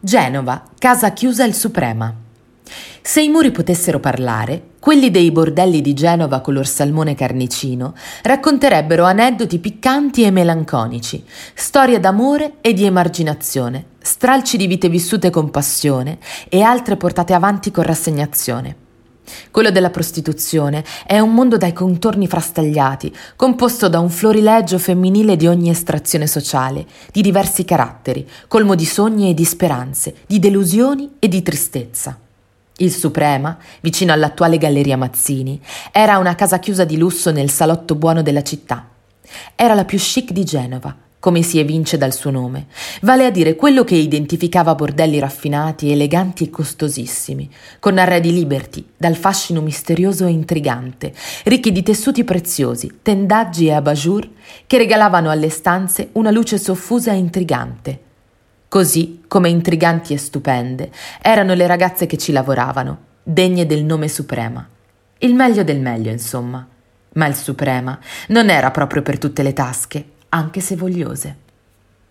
Genova, casa chiusa il Suprema. Se i muri potessero parlare, quelli dei bordelli di Genova color salmone carnicino racconterebbero aneddoti piccanti e melanconici, storie d'amore e di emarginazione, stralci di vite vissute con passione e altre portate avanti con rassegnazione. Quello della prostituzione è un mondo dai contorni frastagliati, composto da un florilegio femminile di ogni estrazione sociale, di diversi caratteri, colmo di sogni e di speranze, di delusioni e di tristezza. Il Suprema, vicino all'attuale Galleria Mazzini, era una casa chiusa di lusso nel salotto buono della città. Era la più chic di Genova, come si evince dal suo nome, vale a dire quello che identificava bordelli raffinati, eleganti e costosissimi, con arredi liberti, dal fascino misterioso e intrigante, ricchi di tessuti preziosi, tendaggi e abat-jour che regalavano alle stanze una luce soffusa e intrigante. Così come intriganti e stupende erano le ragazze che ci lavoravano, degne del nome Suprema. Il meglio del meglio, insomma. Ma il Suprema non era proprio per tutte le tasche, anche se vogliose.